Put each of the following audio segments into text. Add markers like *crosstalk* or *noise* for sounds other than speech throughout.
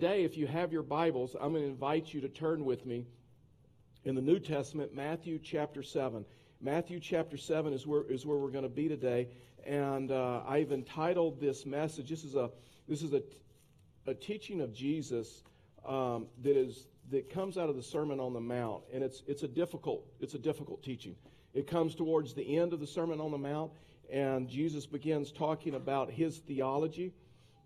today, if you have your Bibles, I'm going to invite you to turn with me in the New Testament, Matthew chapter 7. Matthew chapter 7 is where, is where we're going to be today. And uh, I've entitled this message, this is a, this is a, a teaching of Jesus um, that, is, that comes out of the Sermon on the Mount. And it's, it's, a difficult, it's a difficult teaching. It comes towards the end of the Sermon on the Mount, and Jesus begins talking about his theology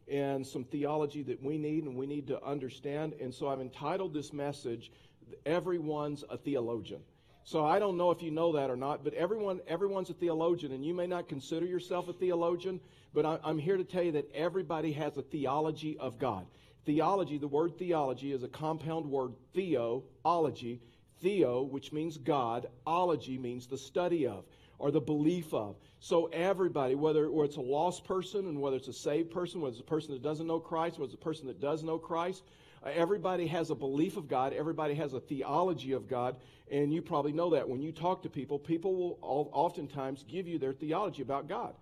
and some theology that we need and we need to understand. And so I've entitled this message, Everyone's a Theologian. So I don't know if you know that or not, but everyone, everyone's a theologian, and you may not consider yourself a theologian, but I, I'm here to tell you that everybody has a theology of God. Theology, the word theology is a compound word, theology. Theo, which means God, ology means the study of or the belief of. So everybody, whether, whether it's a lost person and whether it's a saved person, whether it's a person that doesn't know Christ, whether it's a person that does know Christ, uh, everybody has a belief of God. Everybody has a theology of God. And you probably know that when you talk to people, people will oftentimes give you their theology about God.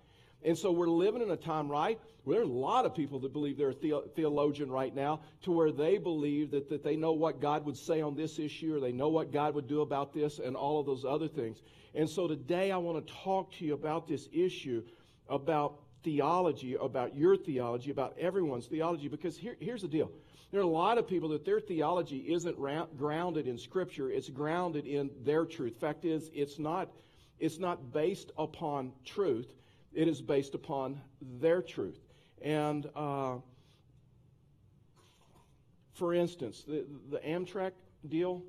And so we're living in a time, right? Where there's a lot of people that believe they're a theologian right now to where they believe that, that they know what God would say on this issue or they know what God would do about this and all of those other things. And so today I want to talk to you about this issue about theology, about your theology, about everyone's theology, because here, here's the deal. There are a lot of people that their theology isn't ra- grounded in Scripture, it's grounded in their truth. Fact is, it's not, it's not based upon truth, it is based upon their truth. And uh, for instance, the, the Amtrak deal,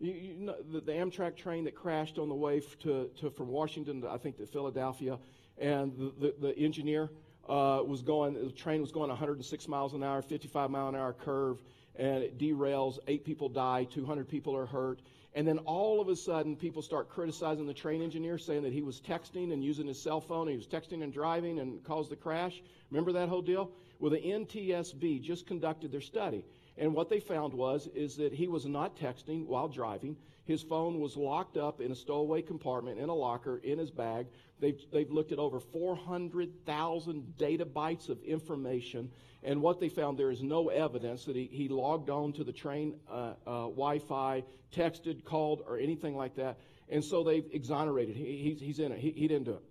you, you know, the, the, Amtrak train that crashed on the way to, to from Washington, to, I think, to Philadelphia, and the, the, the engineer uh, was going, the train was going 106 miles an hour, 55 mile an hour curve, and it derails. Eight people die, 200 people are hurt. And then all of a sudden, people start criticizing the train engineer, saying that he was texting and using his cell phone. He was texting and driving and caused the crash. Remember that whole deal? Well, the NTSB just conducted their study. And what they found was is that he was not texting while driving. His phone was locked up in a stowaway compartment in a locker in his bag. They've, they've looked at over 400,000 data bytes of information. And what they found, there is no evidence that he, he logged on to the train uh, uh, Wi Fi, texted, called, or anything like that. And so they've exonerated. He, he's, he's in it. He, he didn't do it.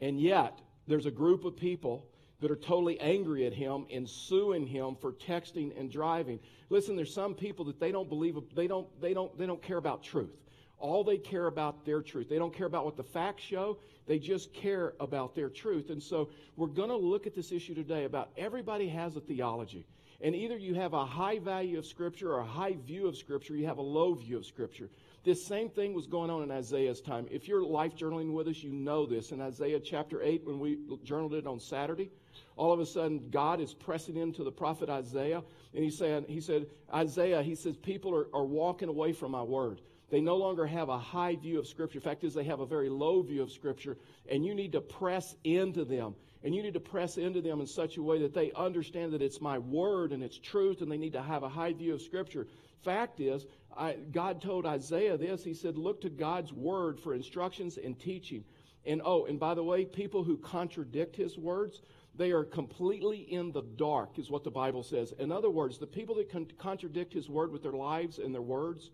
And yet, there's a group of people that are totally angry at him and suing him for texting and driving. Listen, there's some people that they don't believe they don't they don't they don't care about truth. All they care about their truth. They don't care about what the facts show. They just care about their truth. And so we're going to look at this issue today about everybody has a theology. And either you have a high value of Scripture or a high view of Scripture, you have a low view of Scripture. This same thing was going on in Isaiah's time. If you're life journaling with us, you know this. In Isaiah chapter 8, when we journaled it on Saturday, all of a sudden God is pressing into the prophet Isaiah, and he's saying, he said, Isaiah, he says, people are, are walking away from my word. They no longer have a high view of Scripture. The fact is, they have a very low view of Scripture, and you need to press into them. And you need to press into them in such a way that they understand that it's my word and it's truth, and they need to have a high view of Scripture. Fact is, I, God told Isaiah this. He said, Look to God's word for instructions and teaching. And oh, and by the way, people who contradict his words, they are completely in the dark, is what the Bible says. In other words, the people that con- contradict His word with their lives and their words,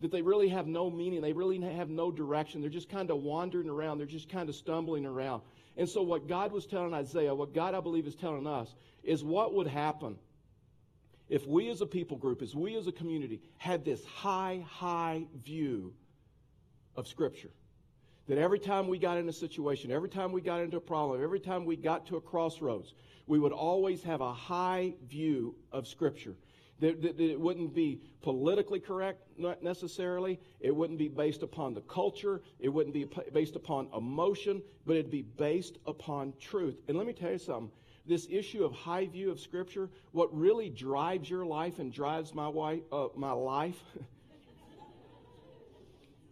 that they really have no meaning, they really have no direction. They're just kind of wandering around, they're just kind of stumbling around. And so, what God was telling Isaiah, what God, I believe, is telling us, is what would happen if we as a people group, as we as a community, had this high, high view of Scripture. That every time we got in a situation, every time we got into a problem, every time we got to a crossroads, we would always have a high view of Scripture. That, that, that, it wouldn't be politically correct, necessarily. It wouldn't be based upon the culture. It wouldn't be based upon emotion, but it'd be based upon truth. And let me tell you something. This issue of high view of Scripture, what really drives your life and drives my, wife, uh, my life *laughs*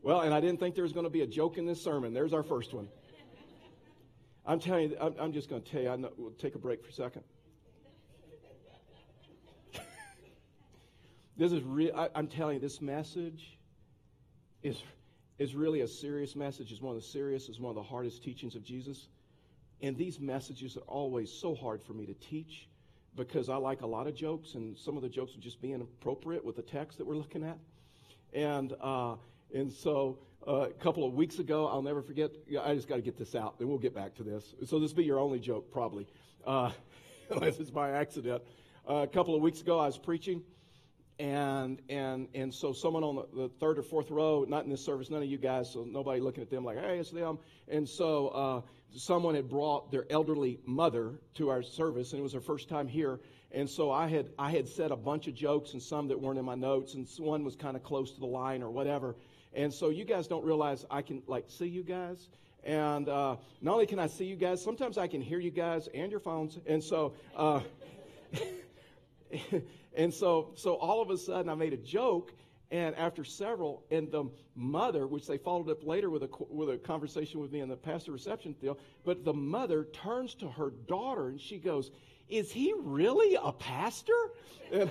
Well, and I didn't think there was going to be a joke in this sermon. There's our first one. I'm telling you, I'm, I'm just going to tell you, I know, we'll take a break for a second. *laughs* this is real. I'm telling you, this message is, is really a serious message. It's one of the serious, it's one of the hardest teachings of Jesus. And these messages are always so hard for me to teach because I like a lot of jokes, and some of the jokes are just being appropriate with the text that we're looking at. And, uh, and so uh, a couple of weeks ago, I'll never forget, I just got to get this out, then we'll get back to this. So this will be your only joke, probably, uh, *laughs* unless it's by accident. Uh, a couple of weeks ago, I was preaching, and and and so someone on the, the, third or fourth row, not in this service, none of you guys, so nobody looking at them like, hey, it's them. And so uh, someone had brought their elderly mother to our service, and it was her first time here. And so I had I had said a bunch of jokes and some that weren't in my notes, and one was kind of close to the line or whatever. And so you guys don't realize I can like see you guys. And uh, not only can I see you guys, sometimes I can hear you guys and your phones. And so, uh, *laughs* and so, so all of a sudden I made a joke, and after several, and the mother, which they followed up later with a, with a conversation with me in the pastor reception deal, but the mother turns to her daughter and she goes, Is he really a pastor? And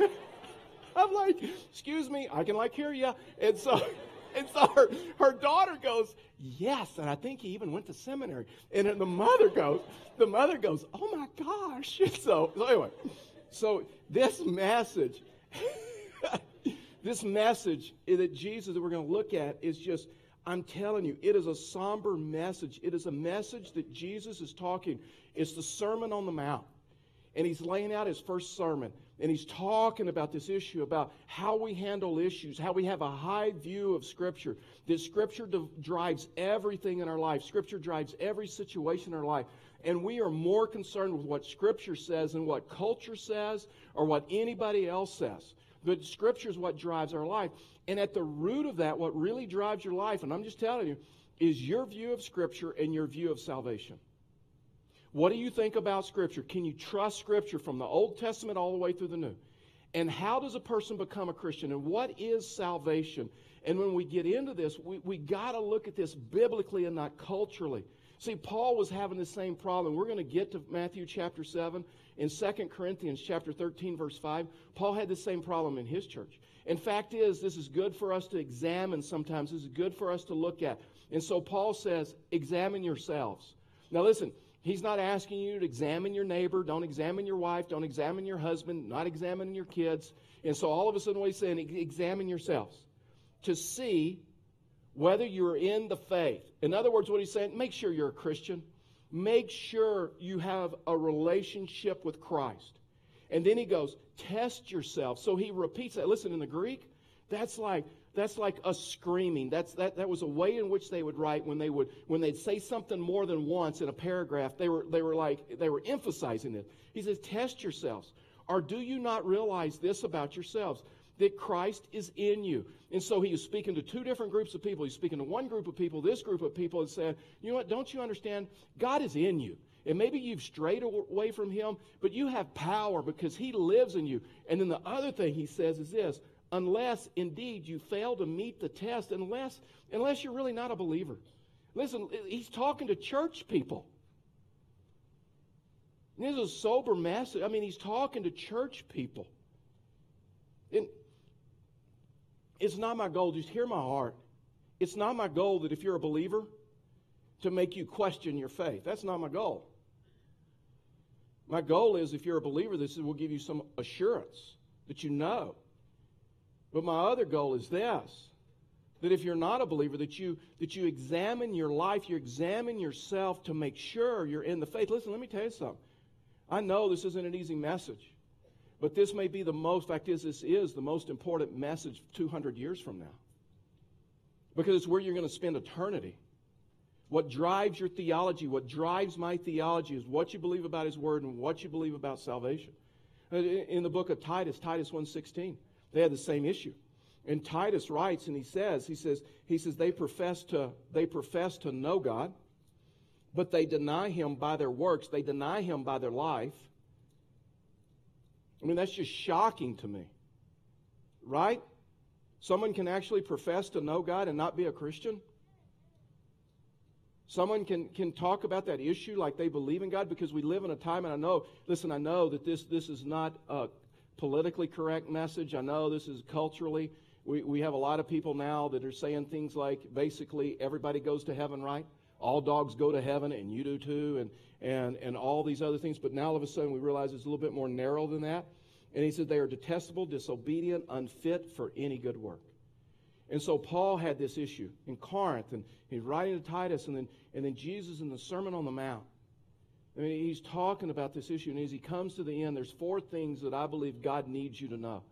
*laughs* I'm like, Excuse me, I can like hear you. And so, *laughs* and so her, her daughter goes, Yes, and I think he even went to seminary. And then the mother goes, the mother goes, Oh my gosh. *laughs* So, so anyway, so this message *laughs* this message that Jesus that we're going to look at is just, I'm telling you, it is a somber message. It is a message that Jesus is talking. It's the Sermon on the Mount. And he's laying out his first sermon. And he's talking about this issue about how we handle issues, how we have a high view of Scripture. That Scripture drives everything in our life, Scripture drives every situation in our life. And we are more concerned with what Scripture says than what culture says or what anybody else says. But Scripture is what drives our life. And at the root of that, what really drives your life, and I'm just telling you, is your view of Scripture and your view of salvation. What do you think about Scripture? Can you trust Scripture from the Old Testament all the way through the New? And how does a person become a Christian? And what is salvation? And when we get into this, we, we got to look at this biblically and not culturally. See, Paul was having the same problem. We're going to get to Matthew chapter 7. In 2 Corinthians chapter 13, verse 5, Paul had the same problem in his church. And fact is, this is good for us to examine sometimes. This is good for us to look at. And so Paul says, examine yourselves. Now listen, he's not asking you to examine your neighbor. Don't examine your wife. Don't examine your husband. Not examining your kids. And so all of a sudden what he's saying, examine yourselves to see whether you're in the faith. In other words, what he's saying, make sure you're a Christian. Make sure you have a relationship with Christ. And then he goes, test yourself. So he repeats that. Listen, in the Greek, that's like that's like a screaming. That's that that was a way in which they would write when they would when they'd say something more than once in a paragraph, they were they were like they were emphasizing it. He says, test yourselves. Or do you not realize this about yourselves? that Christ is in you. And so he is speaking to two different groups of people. He's speaking to one group of people, this group of people, and saying, You know what? Don't you understand? God is in you. And maybe you've strayed away from him, but you have power because he lives in you. And then the other thing he says is this unless indeed you fail to meet the test, unless, unless you're really not a believer. Listen, he's talking to church people. This is a sober message. I mean, he's talking to church people. And it's not my goal, just hear my heart. It's not my goal that if you're a believer, to make you question your faith. That's not my goal. My goal is if you're a believer, this will give you some assurance that you know. But my other goal is this that if you're not a believer, that you, that you examine your life, you examine yourself to make sure you're in the faith. Listen, let me tell you something. I know this isn't an easy message. But this may be the most, fact is, this is the most important message 200 years from now. Because it's where you're going to spend eternity. What drives your theology, what drives my theology is what you believe about his word and what you believe about salvation. Uh, in the book of Titus, Titus 1:16, they had the same issue. And Titus writes and he says, he says, he says they profess to they profess to know God, but they deny him by their works, they deny him by their life. I mean, that's just shocking to me. Right? Someone can actually profess to know God and not be a Christian. Someone can, can talk about that issue like they believe in God because we live in a time, and I know, listen, I know that this, this is not a politically correct message. I know this is culturally. We, we have a lot of people now that are saying things like basically everybody goes to heaven, right? all dogs go to heaven and you do too, and, and, and all these other things. But now all of a sudden we realize it's a little bit more narrow than that. And he said they are detestable, disobedient, unfit for any good work. And so Paul had this issue in Corinth, and he's writing to Titus, and then, and then Jesus in the Sermon on the Mount. I mean, he's talking about this issue, and as he comes to the end, there's four things that I believe God needs you to know,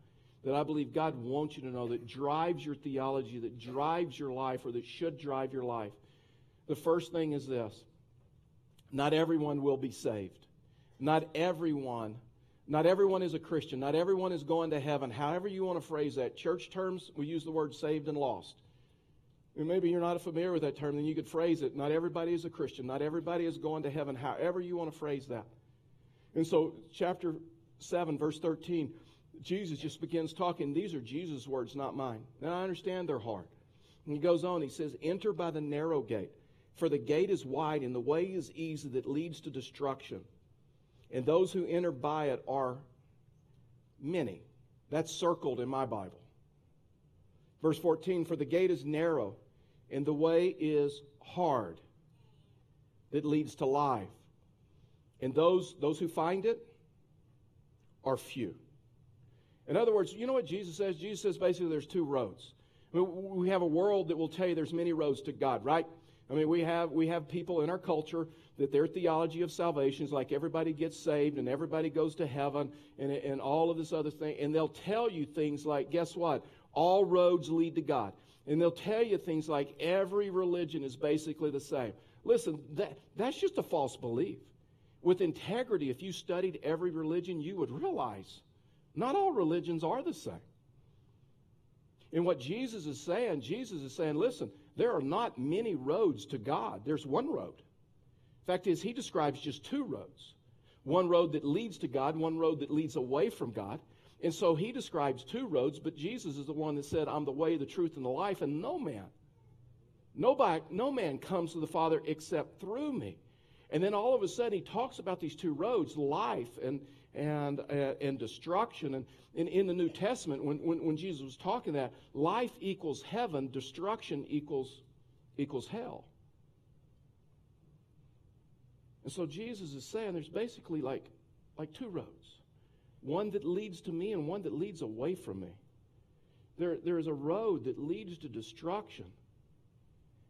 that I believe God wants you to know, that drives your theology, that drives your life, or that should drive your life. The first thing is this not everyone will be saved. Not everyone not everyone is a Christian. Not everyone is going to heaven. However, you want to phrase that. Church terms, we use the word saved and lost. Maybe you're not familiar with that term, then you could phrase it. Not everybody is a Christian. Not everybody is going to heaven. However, you want to phrase that. And so, chapter 7, verse 13, Jesus just begins talking. These are Jesus' words, not mine. Now, I understand they're hard. And he goes on, he says, Enter by the narrow gate, for the gate is wide and the way is easy that leads to destruction and those who enter by it are many. That's circled in my Bible. Verse 14 For the gate is narrow, and the way is hard that leads to life. And those, those who find it are few. In other words, you know what Jesus says? Jesus says basically there's two roads. I mean, we have a world that will tell you there's many roads to God, right? I mean, we have, we have people in our culture that their theology of salvation is like everybody gets saved and everybody goes to heaven and, and all of this other thing. And they'll tell you things like, guess what? All roads lead to God. And they'll tell you things like every religion is basically the same. Listen, that, that's just a false belief. With integrity, if you studied every religion, you would realize not all religions are the same. And what Jesus is saying, Jesus is saying, listen, there are not many roads to God. There's one road. Fact is, he describes just two roads one road that leads to God, one road that leads away from God. And so he describes two roads, but Jesus is the one that said, I'm the way, the truth, and the life, and no man, nobody, no man comes to the Father except through me. And then all of a sudden he talks about these two roads, life and, and, uh, and destruction. And, and in the New Testament, when, when, when Jesus was talking that, life equals heaven, destruction equals, equals hell. And so Jesus is saying there's basically like, like two roads one that leads to me and one that leads away from me. There, there is a road that leads to destruction.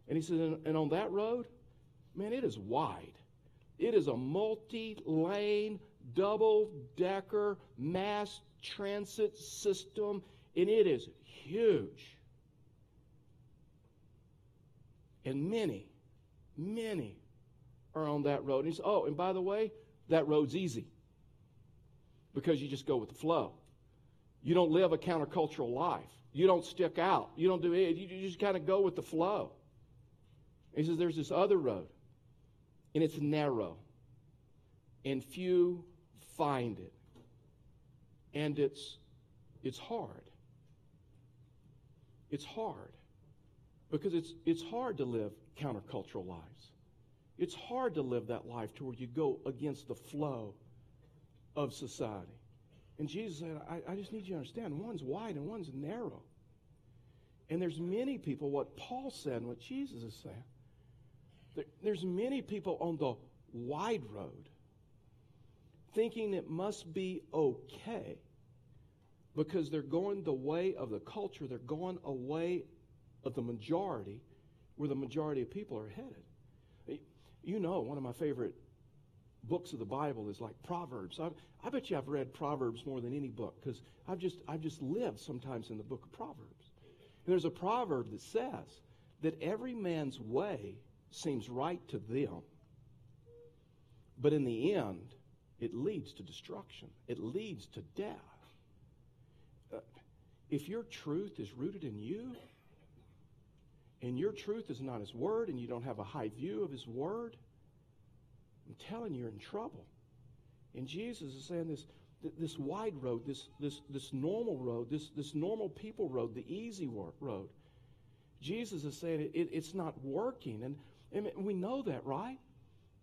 And he says, and, and on that road, man, it is wide. It is a multi lane, double decker mass transit system, and it is huge. And many, many are on that road. And he says, Oh, and by the way, that road's easy because you just go with the flow. You don't live a countercultural life. You don't stick out. You don't do it. You just kind of go with the flow. he says, There's this other road, and it's narrow, and few find it. And it's, it's hard. It's hard because it's, it's hard to live countercultural lives. It's hard to live that life to where you go against the flow of society. And Jesus said, I, I just need you to understand one's wide and one's narrow. And there's many people, what Paul said and what Jesus is saying, there, there's many people on the wide road thinking it must be okay because they're going the way of the culture, they're going away of the majority where the majority of people are headed. You know, one of my favorite books of the Bible is like Proverbs. I, I bet you I've read Proverbs more than any book because I've just, I've just lived sometimes in the book of Proverbs. And there's a proverb that says that every man's way seems right to them, but in the end, it leads to destruction, it leads to death. Uh, if your truth is rooted in you, and your truth is not His Word, and you don't have a high view of His Word, I'm telling you, you're in trouble. And Jesus is saying this, this wide road, this, this, this normal road, this, this normal people road, the easy road. Jesus is saying it, it, it's not working. And, and we know that, right?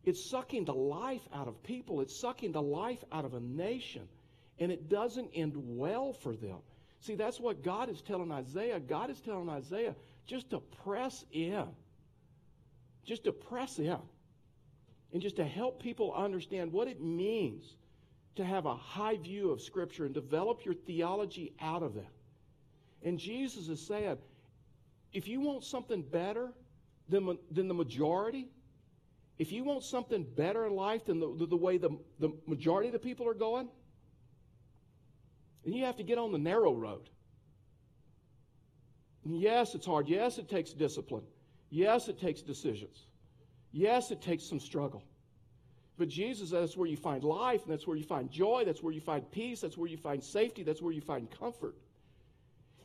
It's sucking the life out of people, it's sucking the life out of a nation. And it doesn't end well for them. See, that's what God is telling Isaiah. God is telling Isaiah just to press in. just to press in and just to help people understand what it means to have a high view of Scripture and develop your theology out of that. And Jesus is saying, if you want something better than, than the majority, if you want something better in life than the, the, the way the, the majority of the people are going, then you have to get on the narrow road. And yes, it's hard. Yes, it takes discipline. Yes, it takes decisions. Yes, it takes some struggle. But Jesus, that's where you find life, and that's where you find joy, that's where you find peace, that's where you find safety, that's where you find comfort.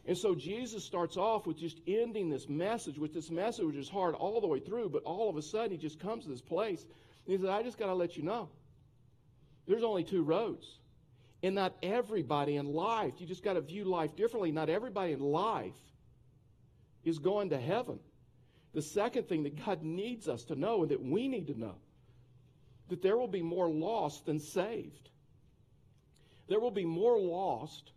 And so Jesus starts off with just ending this message with this message, which is hard all the way through, but all of a sudden he just comes to this place and he says, I just got to let you know there's only two roads. And not everybody in life, you just got to view life differently. Not everybody in life is going to heaven. The second thing that God needs us to know and that we need to know that there will be more lost than saved. There will be more lost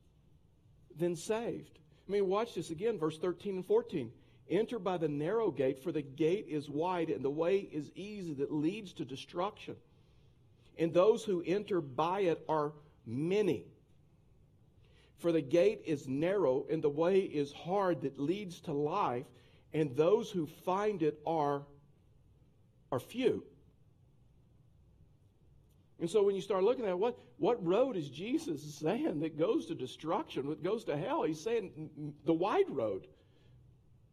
than saved. I mean, watch this again, verse 13 and 14. Enter by the narrow gate, for the gate is wide and the way is easy that leads to destruction. And those who enter by it are many. For the gate is narrow and the way is hard that leads to life, and those who find it are, are few. And so when you start looking at what, what road is Jesus saying that goes to destruction, that goes to hell, he's saying the wide road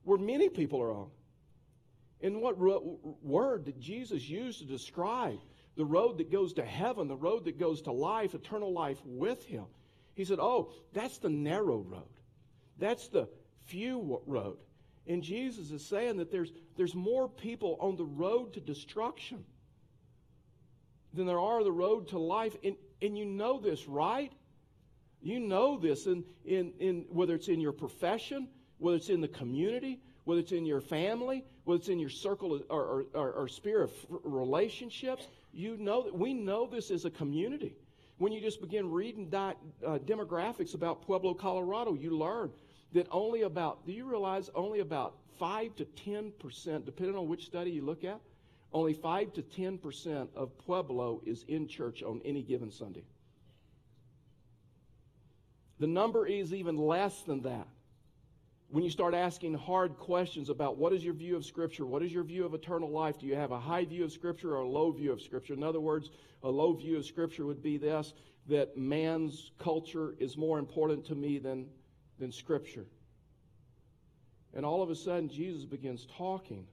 where many people are on. And what ro- word did Jesus use to describe the road that goes to heaven, the road that goes to life, eternal life with him? He said, Oh, that's the narrow road. That's the few road. And Jesus is saying that there's, there's more people on the road to destruction than there are the road to life. And, and you know this, right? You know this in, in, in whether it's in your profession, whether it's in the community, whether it's in your family, whether it's in your circle or, or, or, sphere of relationships. You know that we know this as a community. When you just begin reading di- uh, demographics about Pueblo, Colorado, you learn that only about, do you realize only about 5 to 10%, depending on which study you look at, only 5 to 10% of Pueblo is in church on any given Sunday. The number is even less than that. When you start asking hard questions about what is your view of Scripture, what is your view of eternal life, do you have a high view of Scripture or a low view of Scripture? In other words, a low view of Scripture would be this that man's culture is more important to me than, than Scripture. And all of a sudden, Jesus begins talking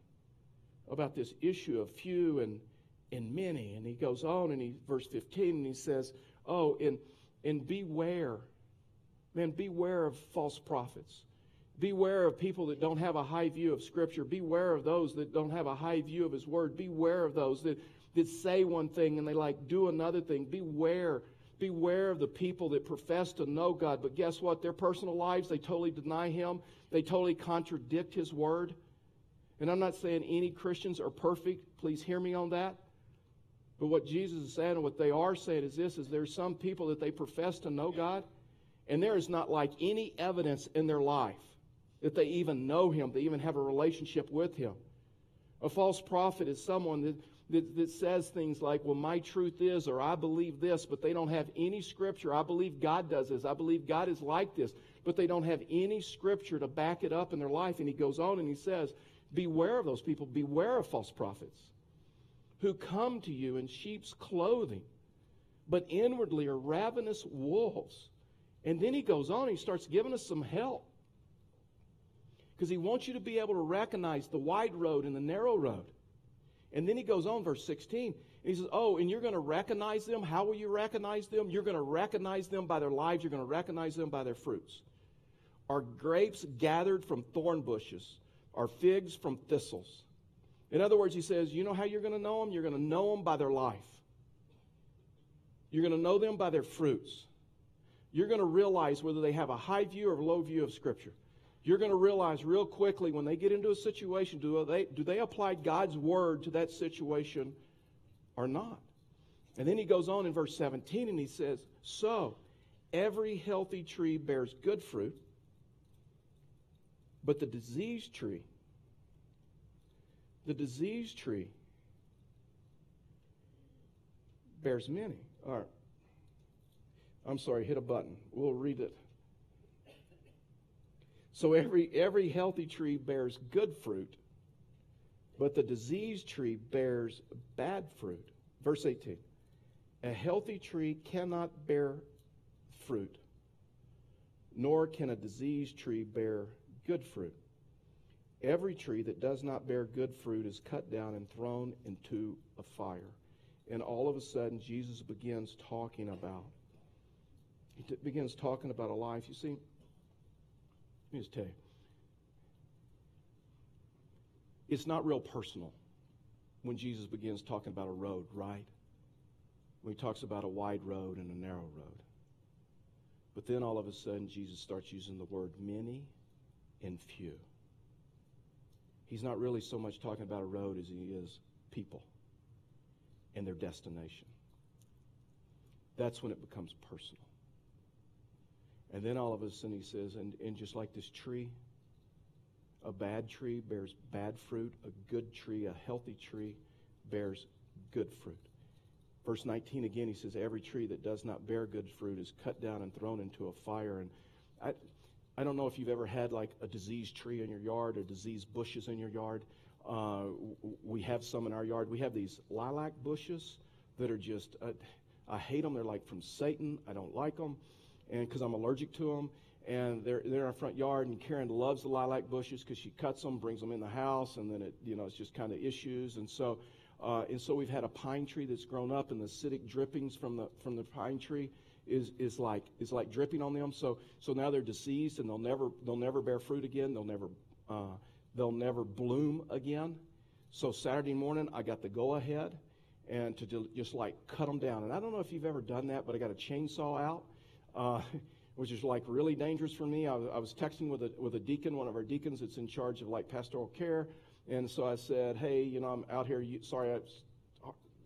about this issue of few and, and many. And he goes on and he, verse 15, and he says, Oh, and, and beware, man, beware of false prophets. Beware of people that don't have a high view of Scripture. Beware of those that don't have a high view of His Word. Beware of those that, that say one thing and they like do another thing. Beware. Beware of the people that profess to know God, but guess what? Their personal lives, they totally deny Him. They totally contradict His Word. And I'm not saying any Christians are perfect. Please hear me on that. But what Jesus is saying and what they are saying is this is there's some people that they profess to know God, and there is not like any evidence in their life that they even know him, they even have a relationship with him. A false prophet is someone that, that, that says things like, well, my truth is, or I believe this, but they don't have any scripture. I believe God does this. I believe God is like this, but they don't have any scripture to back it up in their life. And he goes on and he says, Beware of those people. Beware of false prophets who come to you in sheep's clothing, but inwardly are ravenous wolves. And then he goes on, he starts giving us some help. Because he wants you to be able to recognize the wide road and the narrow road. And then he goes on, verse 16, and he says, Oh, and you're going to recognize them. How will you recognize them? You're going to recognize them by their lives, you're going to recognize them by their fruits. Are grapes gathered from thorn bushes? are figs from thistles. In other words, he says, You know how you're going to know them? You're going to know them by their life. You're going to know them by their fruits. You're going to realize whether they have a high view or low view of Scripture. You're going to realize real quickly when they get into a situation, do they, do they apply God's word to that situation or not? And then he goes on in verse 17 and he says, So, every healthy tree bears good fruit but the diseased tree The disease tree bears many. All right. I'm sorry, hit a button. We'll read it. So every every healthy tree bears good fruit, but the diseased tree bears bad fruit. Verse 18. A healthy tree cannot bear fruit, nor can a diseased tree bear good fruit. Every tree that does not bear good fruit is cut down and thrown into a fire. And all of a sudden, Jesus begins talking about, he t- begins talking about a life. You see, let me just tell you, it's not real personal when Jesus begins talking about a road, right? When he talks about a wide road and a narrow road. But then all of a sudden, Jesus starts using the word many and few. He's not really so much talking about a road as he is people and their destination. That's when it becomes personal. And then all of a sudden he says, and, and just like this tree, a bad tree bears bad fruit, a good tree, a healthy tree bears good fruit. Verse 19 again, he says, Every tree that does not bear good fruit is cut down and thrown into a fire. And I, I don't know if you've ever had like a diseased tree in your yard or diseased bushes in your yard. Uh, we have some in our yard. We have these lilac bushes that are just, uh, I hate them. They're like from Satan. I don't like them and because I'm allergic to them. And they're, they're in our front yard, and Karen loves the lilac bushes because she cuts them, brings them in the house, and then it, you know, it's just kind of issues. And so, uh, and so we've had a pine tree that's grown up, and the acidic drippings from the from the pine tree is is like is like dripping on them. So so now they're diseased, and they'll never they'll never bear fruit again. They'll never uh, they'll never bloom again. So Saturday morning, I got the go ahead, and to just like cut them down. And I don't know if you've ever done that, but I got a chainsaw out uh, *laughs* which is like really dangerous for me. I was, I was texting with a, with a deacon, one of our deacons that's in charge of like pastoral care. And so I said, hey, you know, I'm out here. You, sorry, I'm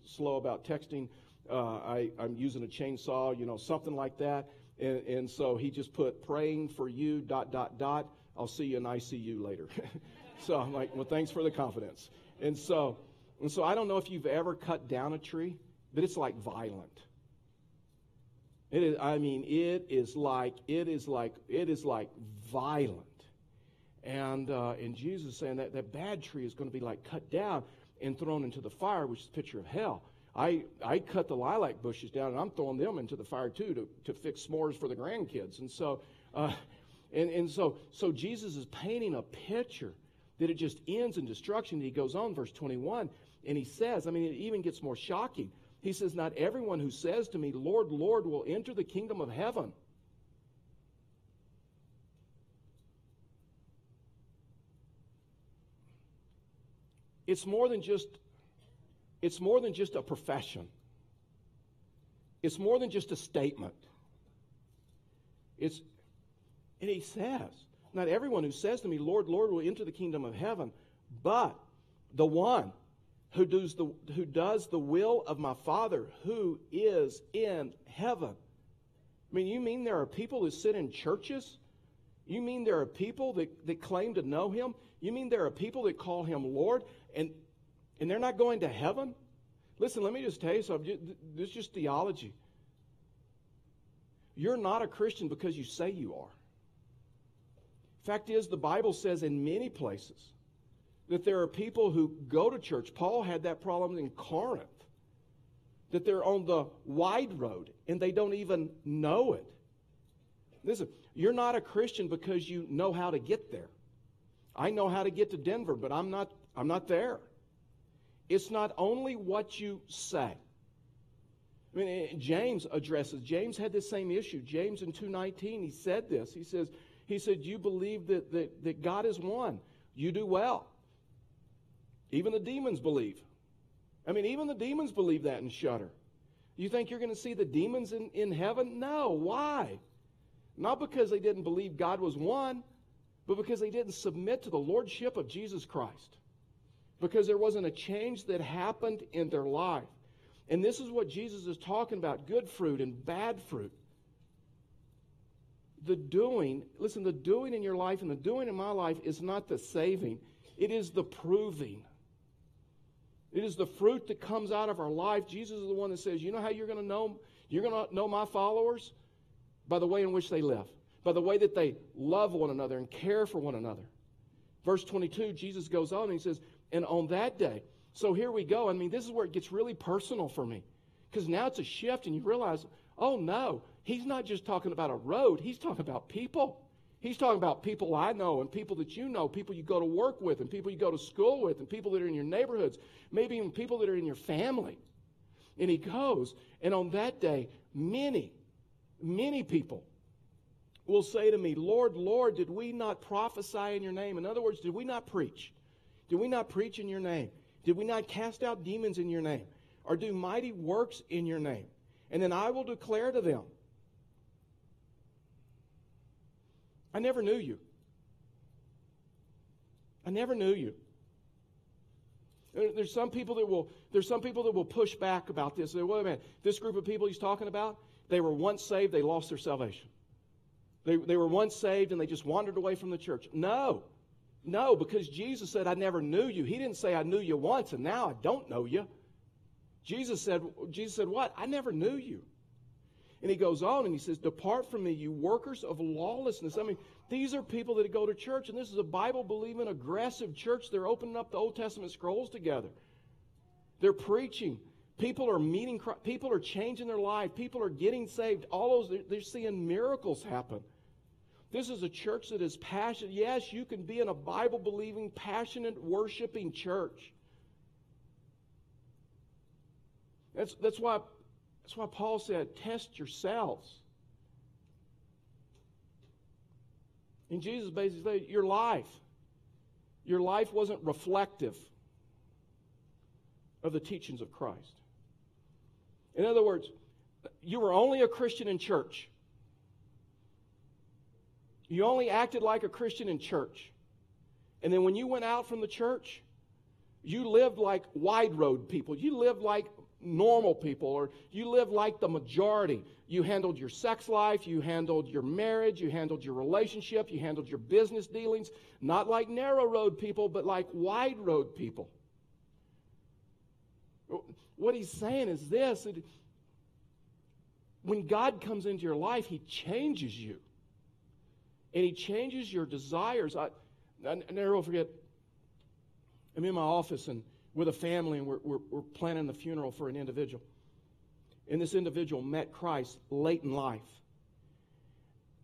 slow about texting. Uh, I, I'm using a chainsaw, you know, something like that. And, and so he just put praying for you, dot, dot, dot. I'll see you in ICU later. *laughs* so I'm like, well, thanks for the confidence. And so, and so I don't know if you've ever cut down a tree, but it's like violent. It is, I mean, it is like, it is like, it is like violent. And, uh, and Jesus saying that that bad tree is going to be like cut down and thrown into the fire, which is a picture of hell. I, I cut the lilac bushes down and I'm throwing them into the fire too to, to fix s'mores for the grandkids. And so, uh, and, and so, so Jesus is painting a picture that it just ends in destruction. He goes on, verse 21, and he says, I mean, it even gets more shocking. He says, Not everyone who says to me, Lord, Lord, will enter the kingdom of heaven. It's more than just it's more than just a profession. It's more than just a statement. It's and he says, not everyone who says to me, Lord, Lord, will enter the kingdom of heaven, but the one who does the, who does the will of my Father who is in heaven. I mean, you mean there are people who sit in churches? You mean there are people that, that claim to know him? You mean there are people that call him Lord and, and they're not going to heaven? Listen, let me just tell you something. This is just theology. You're not a Christian because you say you are. Fact is, the Bible says in many places that there are people who go to church. Paul had that problem in Corinth, that they're on the wide road and they don't even know it. Listen, you're not a Christian because you know how to get there. I know how to get to Denver, but I'm not, I'm not there. It's not only what you say. I mean, eh, James addresses, James had the same issue. James in 2.19, he said this. He says, he said, you believe that, that, that God is one. You do well. Even the demons believe. I mean, even the demons believe that and shudder. You think you're going to see the demons in, in heaven? No. Why? Not because they didn't believe God was one, but because they didn't submit to the lordship of Jesus Christ. Because there wasn't a change that happened in their life. And this is what Jesus is talking about good fruit and bad fruit. The doing, listen, the doing in your life and the doing in my life is not the saving, it is the proving. It is the fruit that comes out of our life. Jesus is the one that says, You know how you're going to know? You're going to know my followers? By the way in which they live, by the way that they love one another and care for one another. Verse 22, Jesus goes on and he says, And on that day, so here we go. I mean, this is where it gets really personal for me. Because now it's a shift, and you realize, oh no, he's not just talking about a road, he's talking about people. He's talking about people I know and people that you know, people you go to work with and people you go to school with and people that are in your neighborhoods, maybe even people that are in your family. And he goes, and on that day, many, many people will say to me, Lord, Lord, did we not prophesy in your name? In other words, did we not preach? Did we not preach in your name? Did we not cast out demons in your name? Or do mighty works in your name? And then I will declare to them, I never knew you. I never knew you. Uh, there's some people that will there's some people that will push back about this. Say, wait a minute, this group of people he's talking about, they were once saved, they lost their salvation. They, they were once saved and they just wandered away from the church. No. No, because Jesus said, I never knew you. He didn't say I knew you once and now I don't know you. Jesus said, Jesus said, What? I never knew you. And he goes on and he says, Depart from me, you workers of lawlessness. I mean, these are people that go to church, and this is a Bible believing, aggressive church. They're opening up the Old Testament scrolls together. They're preaching. People are meeting, people are changing their life. People are getting saved. All those, they're seeing miracles happen. This is a church that is passionate. Yes, you can be in a Bible believing, passionate, worshiping church. That's, that's, why, that's why Paul said, test yourselves. And Jesus basically said, your life, your life wasn't reflective of the teachings of Christ. In other words, you were only a Christian in church. You only acted like a Christian in church. And then when you went out from the church, you lived like wide road people. You lived like normal people, or you live like the majority. You handled your sex life, you handled your marriage, you handled your relationship, you handled your business dealings, not like narrow road people, but like wide road people. What he's saying is this when God comes into your life, he changes you. And he changes your desires. I, I never will forget, I'm in my office and with a family, and we're, we're, we're planning the funeral for an individual. And this individual met Christ late in life.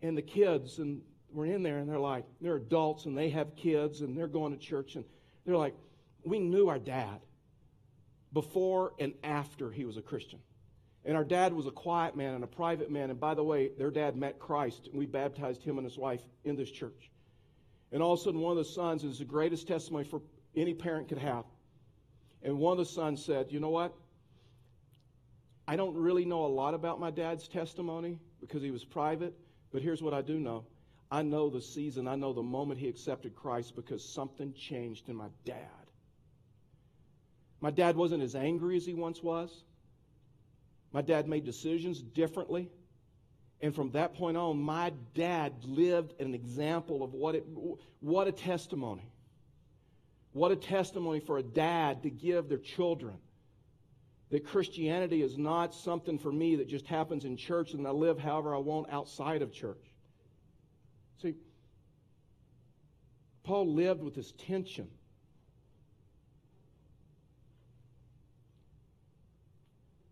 And the kids, and we're in there, and they're like, they're adults, and they have kids, and they're going to church, and they're like, we knew our dad before and after he was a Christian. And our dad was a quiet man and a private man. And by the way, their dad met Christ, and we baptized him and his wife in this church. And all of a sudden, one of the sons is the greatest testimony for any parent could have. And one of the sons said, You know what? I don't really know a lot about my dad's testimony because he was private, but here's what I do know. I know the season, I know the moment he accepted Christ because something changed in my dad. My dad wasn't as angry as he once was. My dad made decisions differently. And from that point on, my dad lived an example of what it what a testimony. What a testimony for a dad to give their children. That Christianity is not something for me that just happens in church and I live however I want outside of church. See, Paul lived with this tension.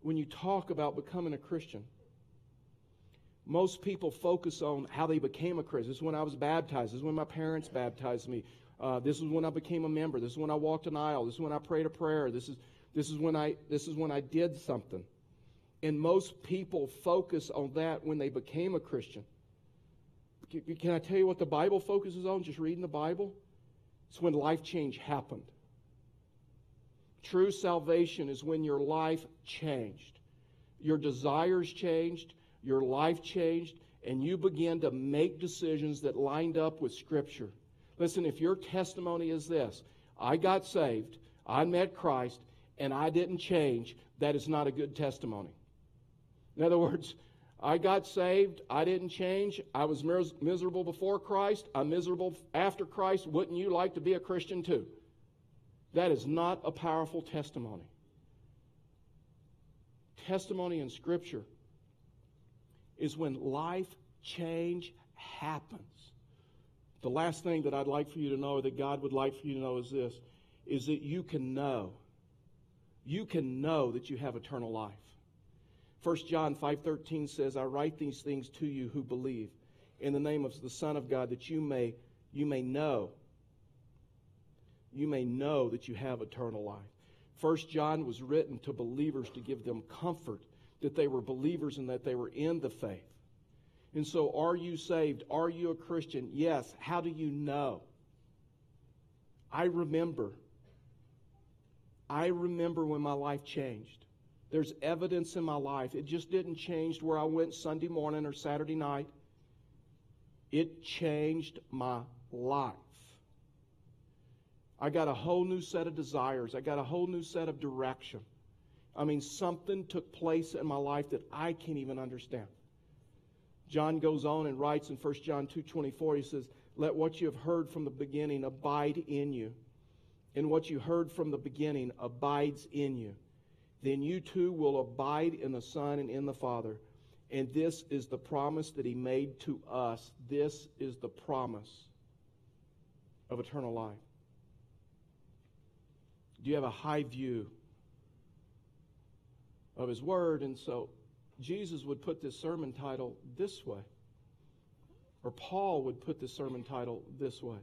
When you talk about becoming a Christian, most people focus on how they became a Christian. This is when I was baptized. This is when my parents baptized me. Uh, this is when I became a member. This is when I walked an aisle. This is when I prayed a prayer. This is, this is, when, I, this is when I did something. And most people focus on that when they became a Christian. Can I tell you what the Bible focuses on? Just reading the Bible? It's when life change happened. True salvation is when your life changed. Your desires changed, your life changed, and you began to make decisions that lined up with Scripture. Listen, if your testimony is this I got saved, I met Christ, and I didn't change, that is not a good testimony. In other words, I got saved, I didn't change, I was mis- miserable before Christ, I'm miserable after Christ. Wouldn't you like to be a Christian too? That is not a powerful testimony. Testimony in Scripture is when life change happens. The last thing that I'd like for you to know, or that God would like for you to know, is this is that you can know. You can know that you have eternal life. 1 John 5:13 says, "I write these things to you who believe in the name of the Son of God that you may you may know you may know that you have eternal life." 1 John was written to believers to give them comfort that they were believers and that they were in the faith. And so, are you saved? Are you a Christian? Yes. How do you know? I remember. I remember when my life changed. There's evidence in my life. It just didn't change where I went Sunday morning or Saturday night. It changed my life. I got a whole new set of desires. I got a whole new set of direction. I mean, something took place in my life that I can't even understand. John goes on and writes in 1 John 2:24 he says, "Let what you have heard from the beginning abide in you. And what you heard from the beginning abides in you. Then you too will abide in the Son and in the Father. And this is the promise that he made to us. This is the promise of eternal life. Do you have a high view of his word? And so Jesus would put this sermon title this way, or Paul would put this sermon title this way.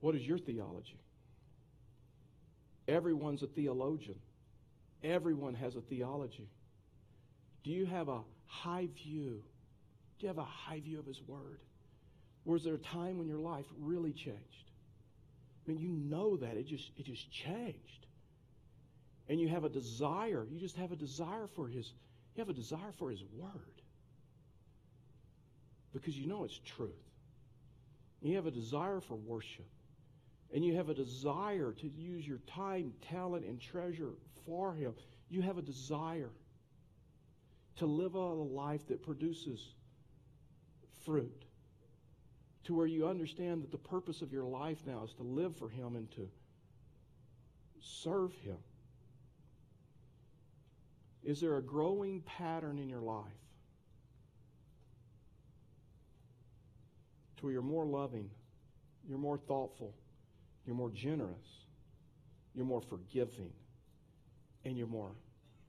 What is your theology? Everyone's a theologian. Everyone has a theology. Do you have a high view? Do you have a high view of His Word? Or is there a time when your life really changed? I mean, you know that. It just, it just changed and you have a desire, you just have a desire for his you have a desire for his word. Because you know it's truth. You have a desire for worship. And you have a desire to use your time, talent, and treasure for him. You have a desire to live a life that produces fruit. To where you understand that the purpose of your life now is to live for him and to serve him. Is there a growing pattern in your life to where you're more loving, you're more thoughtful, you're more generous, you're more forgiving, and you're more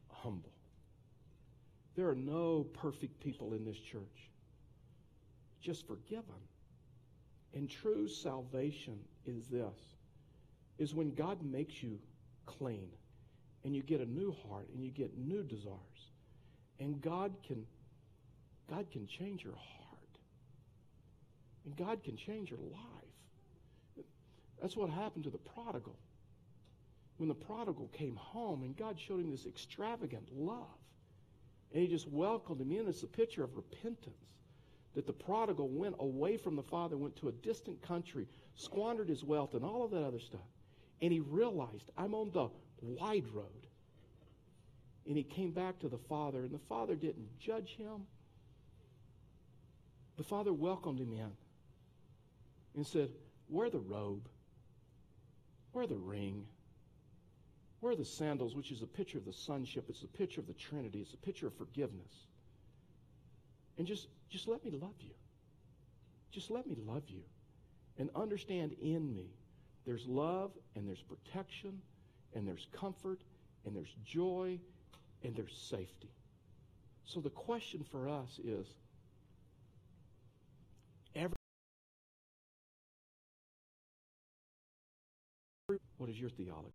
humble? There are no perfect people in this church, just forgiven. And true salvation is this is when God makes you clean and you get a new heart and you get new desires. And God can God can change your heart. And God can change your life. That's what happened to the prodigal. When the prodigal came home and God showed him this extravagant love. And he just welcomed him in. It's a picture of repentance. That the prodigal went away from the father, went to a distant country, squandered his wealth and all of that other stuff. And he realized, I'm on the wide road. And he came back to the Father, and the Father didn't judge him. The Father welcomed him in and said, Wear the robe, wear the ring, wear the sandals, which is a picture of the sonship. It's a picture of the Trinity, it's a picture of forgiveness. And just, just let me love you. Just let me love you. And understand in me there's love and there's protection and there's comfort and there's joy and there's safety. So the question for us is every what is your theology?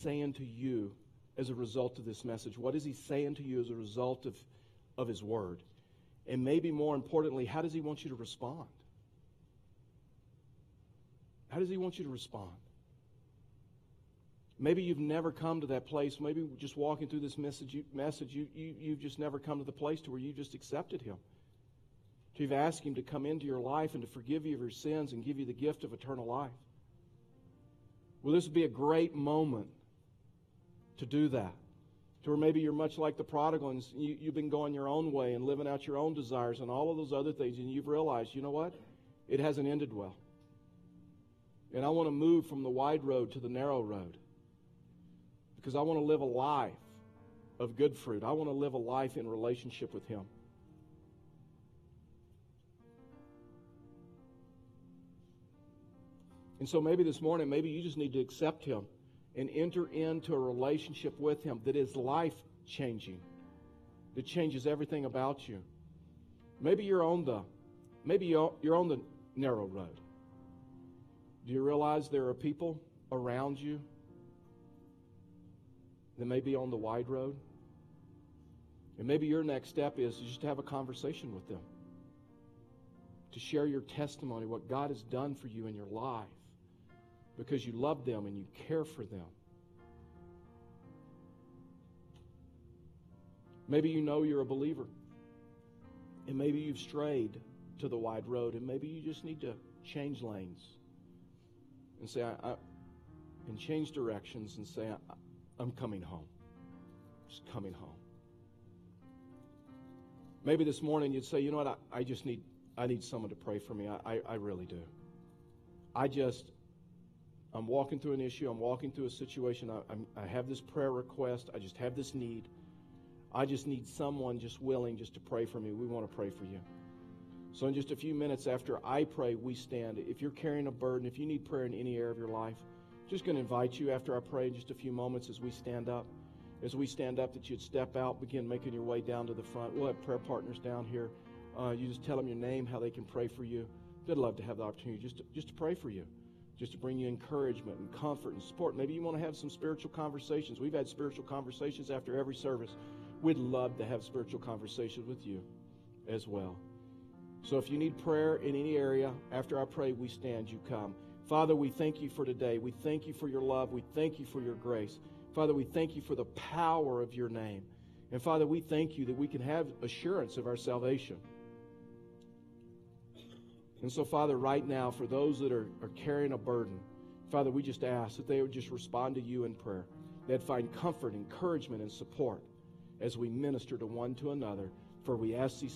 saying to you as a result of this message? What is he saying to you as a result of, of his word? And maybe more importantly, how does he want you to respond? How does he want you to respond? Maybe you've never come to that place. Maybe just walking through this message, you, message you, you, you've just never come to the place to where you just accepted him. To have asked him to come into your life and to forgive you of your sins and give you the gift of eternal life. Well, this would be a great moment to do that. To where maybe you're much like the prodigal and you, you've been going your own way and living out your own desires and all of those other things, and you've realized, you know what? It hasn't ended well. And I want to move from the wide road to the narrow road because I want to live a life of good fruit. I want to live a life in relationship with Him. And so maybe this morning, maybe you just need to accept Him and enter into a relationship with Him that is life changing, that changes everything about you. Maybe you're on the, maybe you're on the narrow road. Do you realize there are people around you that may be on the wide road? And maybe your next step is just to have a conversation with them, to share your testimony, what God has done for you in your life, because you love them and you care for them. Maybe you know you're a believer, and maybe you've strayed to the wide road, and maybe you just need to change lanes and say, I, I and change directions and say, I, I'm coming home. Just coming home. Maybe this morning you'd say, you know what, I, I just need I need someone to pray for me. I, I, I really do. I just I'm walking through an issue. I'm walking through a situation. I, I'm, I have this prayer request. I just have this need. I just need someone just willing just to pray for me. We want to pray for you. So, in just a few minutes after I pray, we stand. If you're carrying a burden, if you need prayer in any area of your life, I'm just going to invite you after I pray in just a few moments as we stand up. As we stand up, that you'd step out, begin making your way down to the front. We'll have prayer partners down here. Uh, you just tell them your name, how they can pray for you. They'd love to have the opportunity just to, just to pray for you, just to bring you encouragement and comfort and support. Maybe you want to have some spiritual conversations. We've had spiritual conversations after every service. We'd love to have spiritual conversations with you as well. So if you need prayer in any area, after I pray, we stand, you come. Father, we thank you for today. We thank you for your love. We thank you for your grace. Father, we thank you for the power of your name. And Father, we thank you that we can have assurance of our salvation. And so, Father, right now, for those that are, are carrying a burden, Father, we just ask that they would just respond to you in prayer. They'd find comfort, encouragement, and support as we minister to one to another. For we ask these